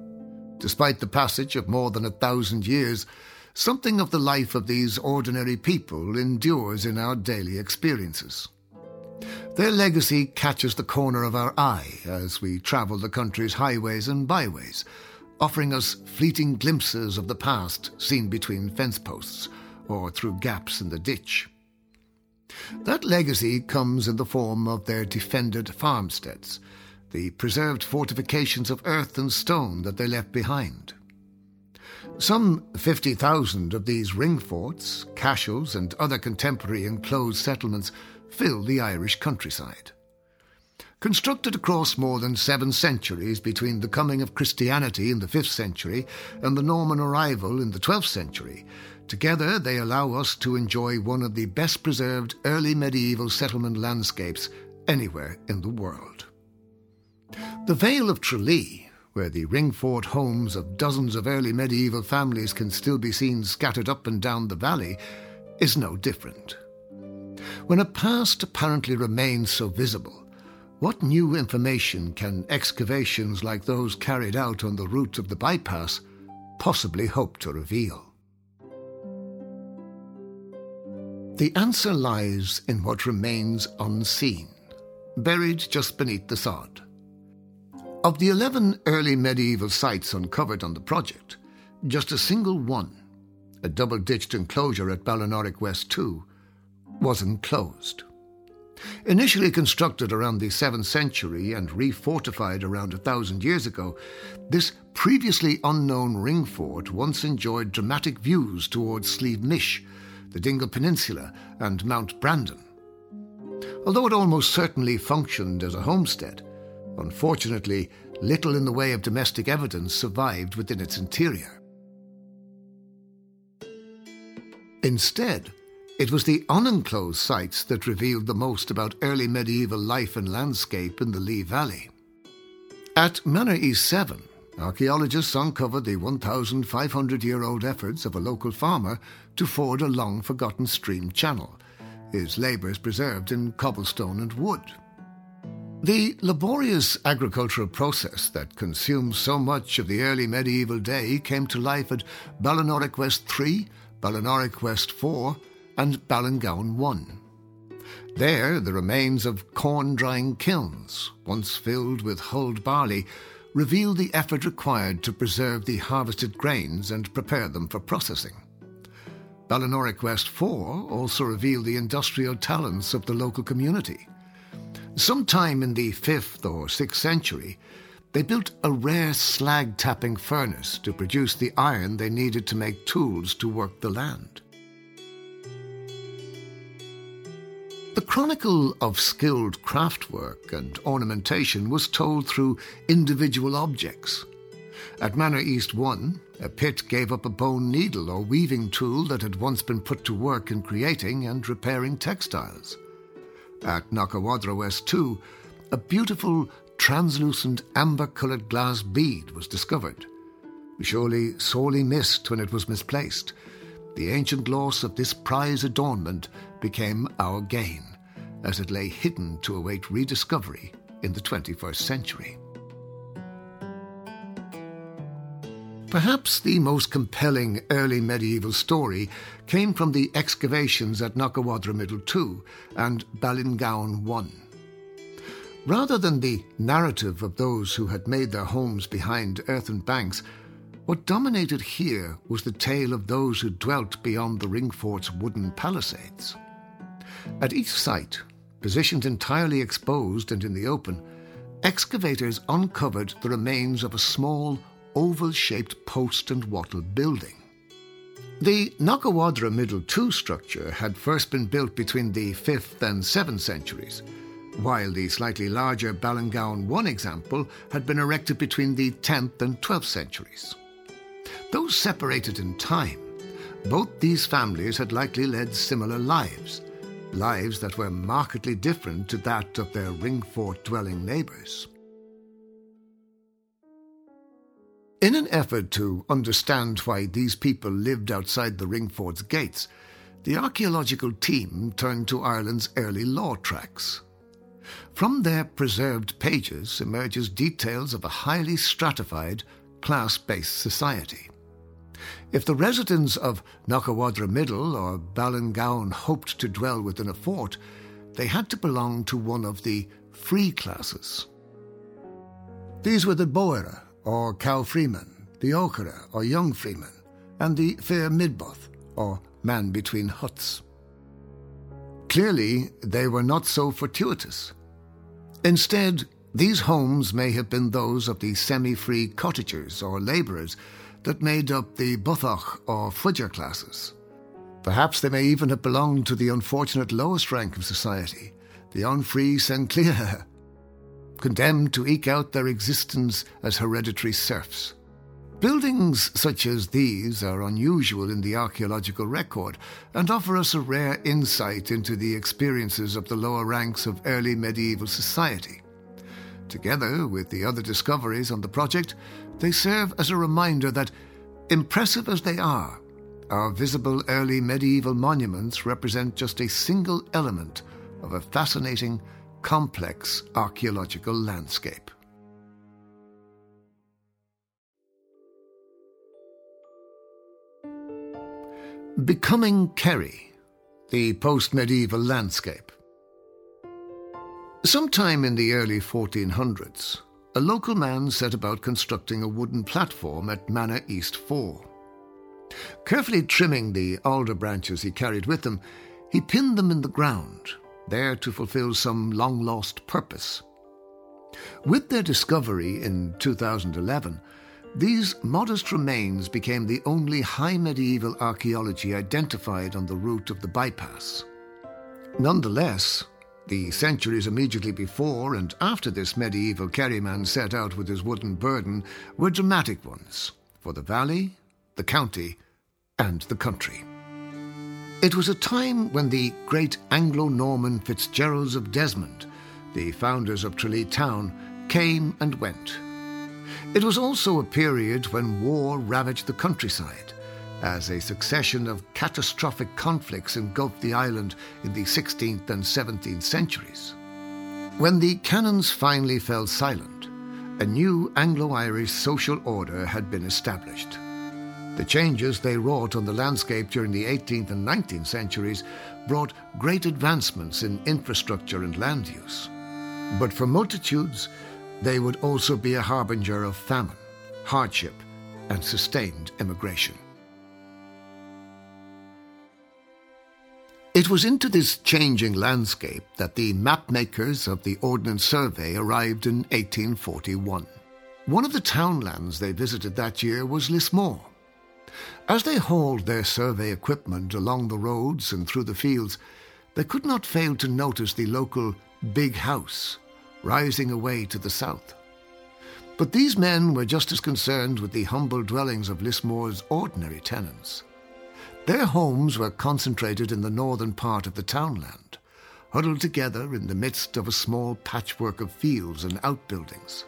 Despite the passage of more than a thousand years, something of the life of these ordinary people endures in our daily experiences. Their legacy catches the corner of our eye as we travel the country's highways and byways, offering us fleeting glimpses of the past seen between fence posts or through gaps in the ditch. That legacy comes in the form of their defended farmsteads, the preserved fortifications of earth and stone that they left behind. Some 50,000 of these ring forts, cashels, and other contemporary enclosed settlements fill the Irish countryside. Constructed across more than seven centuries between the coming of Christianity in the 5th century and the Norman arrival in the 12th century, Together, they allow us to enjoy one of the best preserved early medieval settlement landscapes anywhere in the world. The Vale of Tralee, where the ring fort homes of dozens of early medieval families can still be seen scattered up and down the valley, is no different. When a past apparently remains so visible, what new information can excavations like those carried out on the route of the bypass possibly hope to reveal? The answer lies in what remains unseen, buried just beneath the sod. Of the 11 early medieval sites uncovered on the project, just a single one, a double ditched enclosure at Ballinorig West 2, was enclosed. Initially constructed around the 7th century and refortified around a thousand years ago, this previously unknown ring fort once enjoyed dramatic views towards Slieve Mish the Dingle Peninsula, and Mount Brandon. Although it almost certainly functioned as a homestead, unfortunately, little in the way of domestic evidence survived within its interior. Instead, it was the unenclosed sites that revealed the most about early medieval life and landscape in the Lee Valley. At Manor East 7, archaeologists uncovered the 1,500 year old efforts of a local farmer to ford a long forgotten stream channel, his labour is preserved in cobblestone and wood. The laborious agricultural process that consumed so much of the early medieval day came to life at Ballinorig West 3, Ballinorig West 4, and Ballingowan 1. There, the remains of corn drying kilns, once filled with hulled barley, reveal the effort required to preserve the harvested grains and prepare them for processing. Ballinorig West 4 also revealed the industrial talents of the local community. Sometime in the 5th or 6th century, they built a rare slag tapping furnace to produce the iron they needed to make tools to work the land. The chronicle of skilled craftwork and ornamentation was told through individual objects. At Manor East 1, a pit gave up a bone needle or weaving tool that had once been put to work in creating and repairing textiles. At Knockawadra West 2, a beautiful translucent amber coloured glass bead was discovered. We surely sorely missed when it was misplaced. The ancient loss of this prize adornment became our gain, as it lay hidden to await rediscovery in the 21st century. Perhaps the most compelling early medieval story came from the excavations at Knockawadra Middle 2 and Ballingowan 1. Rather than the narrative of those who had made their homes behind earthen banks, what dominated here was the tale of those who dwelt beyond the ring fort's wooden palisades. At each site, positioned entirely exposed and in the open, excavators uncovered the remains of a small oval shaped post and wattle building. The Knockawadra Middle 2 structure had first been built between the 5th and 7th centuries, while the slightly larger Ballingowan 1 example had been erected between the 10th and 12th centuries. Though separated in time, both these families had likely led similar lives, lives that were markedly different to that of their Ringfort dwelling neighbours. In an effort to understand why these people lived outside the Ringfort's gates, the archaeological team turned to Ireland's early law tracts. From their preserved pages emerges details of a highly stratified, class-based society. If the residents of Knockawadra Middle or Ballingowan hoped to dwell within a fort, they had to belong to one of the free classes. These were the Bóaire, or cow freeman, the ócaire, or young freeman, and the fer midboth, or man between huts. Clearly, they were not so fortuitous. Instead, these homes may have been those of the semi free cottagers or labourers that made up the Bothach or Fuidir classes. Perhaps they may even have belonged to the unfortunate lowest rank of society, the unfree Senchléithe, condemned to eke out their existence as hereditary serfs. Buildings such as these are unusual in the archaeological record and offer us a rare insight into the experiences of the lower ranks of early medieval society. Together with the other discoveries on the project, they serve as a reminder that, impressive as they are, our visible early medieval monuments represent just a single element of a fascinating complex archaeological landscape. Becoming Kerry, the post medieval landscape. Sometime in the early 1400s, a local man set about constructing a wooden platform at Manor East 4. Carefully trimming the alder branches he carried with him, he pinned them in the ground there to fulfill some long lost purpose. With their discovery in 2011, these modest remains became the only high medieval archaeology identified on the route of the bypass. Nonetheless, the centuries immediately before and after this medieval Kerryman set out with his wooden burden were dramatic ones for the valley, the county, and the country. It was a time when the great Anglo Norman Fitzgeralds of Desmond, the founders of Tralee Town, came and went. It was also a period when war ravaged the countryside, as a succession of catastrophic conflicts engulfed the island in the 16th and 17th centuries. When the cannons finally fell silent, a new Anglo Irish social order had been established. The changes they wrought on the landscape during the 18th and 19th centuries brought great advancements in infrastructure and land use. But for multitudes, they would also be a harbinger of famine, hardship, and sustained emigration. It was into this changing landscape that the mapmakers of the Ordnance Survey arrived in 1841. One of the townlands they visited that year was Lismore. As they hauled their survey equipment along the roads and through the fields, they could not fail to notice the local big house rising away to the south. But these men were just as concerned with the humble dwellings of Lismore's ordinary tenants. Their homes were concentrated in the northern part of the townland, huddled together in the midst of a small patchwork of fields and outbuildings.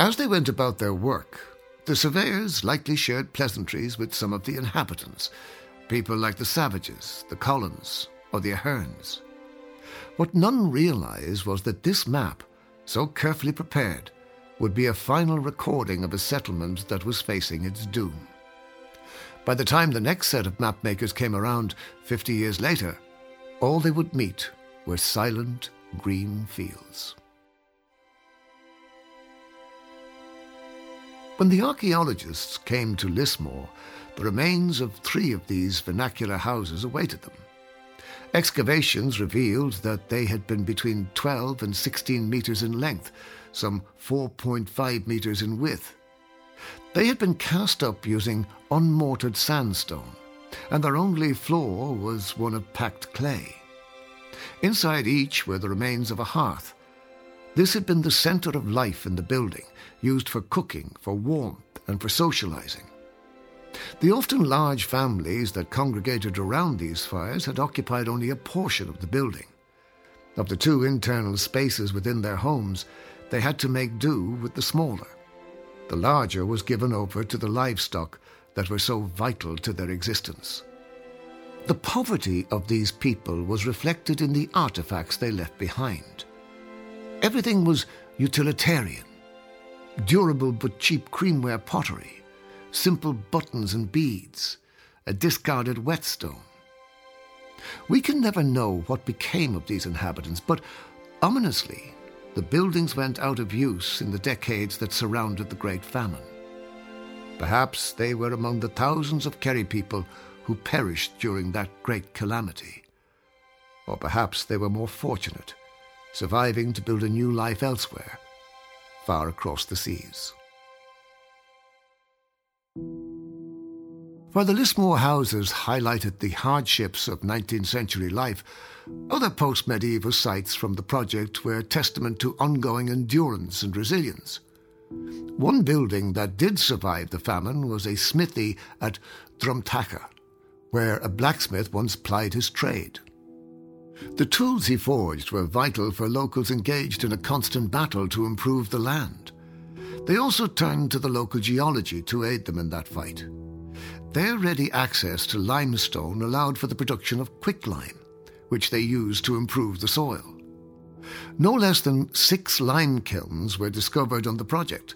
As they went about their work, the surveyors likely shared pleasantries with some of the inhabitants, people like the Savages, the Collins, or the Aherns. What none realized was that this map, so carefully prepared, would be a final recording of a settlement that was facing its doom. By the time the next set of mapmakers came around, 50 years later, all they would meet were silent green fields. When the archaeologists came to Lismore, the remains of three of these vernacular houses awaited them. Excavations revealed that they had been between 12 and 16 meters in length, some 4.5 meters in width, they had been cast up using unmortared sandstone, and their only floor was one of packed clay. Inside each were the remains of a hearth. This had been the center of life in the building, used for cooking, for warmth, and for socializing. The often large families that congregated around these fires had occupied only a portion of the building. Of the two internal spaces within their homes, they had to make do with the smaller. The larger was given over to the livestock that were so vital to their existence. The poverty of these people was reflected in the artifacts they left behind. Everything was utilitarian durable but cheap creamware pottery, simple buttons and beads, a discarded whetstone. We can never know what became of these inhabitants, but ominously, the buildings went out of use in the decades that surrounded the Great Famine. Perhaps they were among the thousands of Kerry people who perished during that great calamity. Or perhaps they were more fortunate, surviving to build a new life elsewhere, far across the seas. While the Lismore houses highlighted the hardships of 19th century life, other post medieval sites from the project were a testament to ongoing endurance and resilience. One building that did survive the famine was a smithy at Drumtacha, where a blacksmith once plied his trade. The tools he forged were vital for locals engaged in a constant battle to improve the land. They also turned to the local geology to aid them in that fight. Their ready access to limestone allowed for the production of quicklime, which they used to improve the soil. No less than six lime kilns were discovered on the project.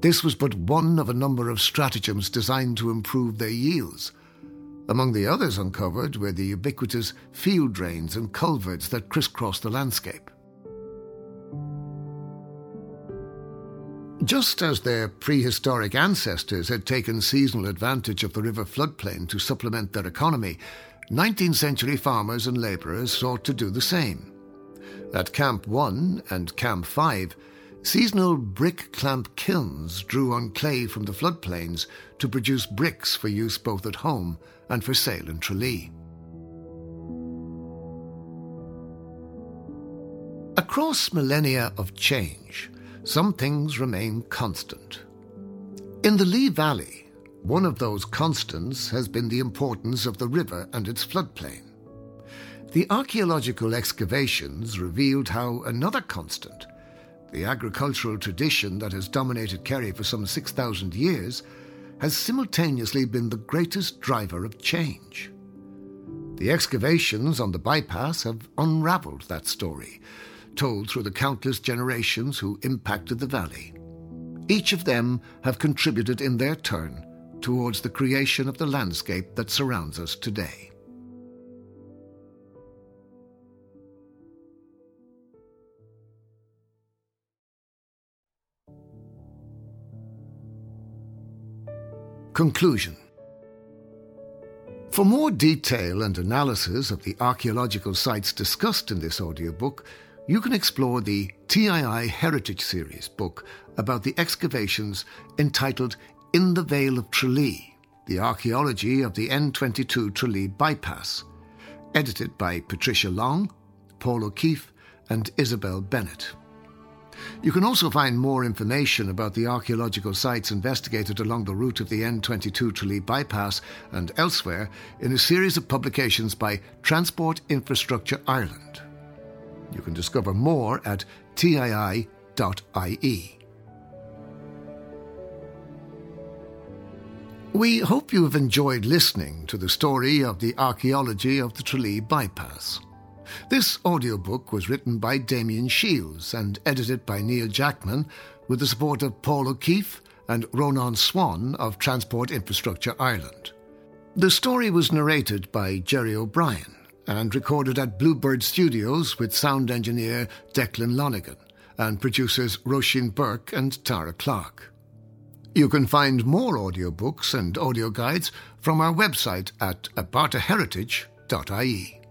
This was but one of a number of stratagems designed to improve their yields. Among the others uncovered were the ubiquitous field drains and culverts that crisscrossed the landscape. Just as their prehistoric ancestors had taken seasonal advantage of the river floodplain to supplement their economy, 19th century farmers and labourers sought to do the same. At Camp 1 and Camp 5, seasonal brick clamp kilns drew on clay from the floodplains to produce bricks for use both at home and for sale in Tralee. Across millennia of change, some things remain constant. In the Lee Valley, one of those constants has been the importance of the river and its floodplain. The archaeological excavations revealed how another constant, the agricultural tradition that has dominated Kerry for some 6,000 years, has simultaneously been the greatest driver of change. The excavations on the bypass have unravelled that story, told through the countless generations who impacted the valley. Each of them have contributed in their turn towards the creation of the landscape that surrounds us today. Conclusion For more detail and analysis of the archaeological sites discussed in this audiobook, you can explore the TII Heritage Series book about the excavations entitled In the Vale of Tralee The Archaeology of the N22 Tralee Bypass, edited by Patricia Long, Paul O'Keefe, and Isabel Bennett. You can also find more information about the archaeological sites investigated along the route of the N22 Tralee bypass and elsewhere in a series of publications by Transport Infrastructure Ireland. You can discover more at tii.ie. We hope you have enjoyed listening to the story of the archaeology of the Tralee bypass. This audiobook was written by Damian Shiels and edited by Neil Jackman with the support of Paul O'Keefe and Ronan Swan of Transport Infrastructure Ireland. The story was narrated by Jerry O'Brien and recorded at Bluebird Studios with sound engineer Declan Lonigan and producers Roisin Burke and Tara Clark. You can find more audiobooks and audio guides from our website at abartaheritage.ie.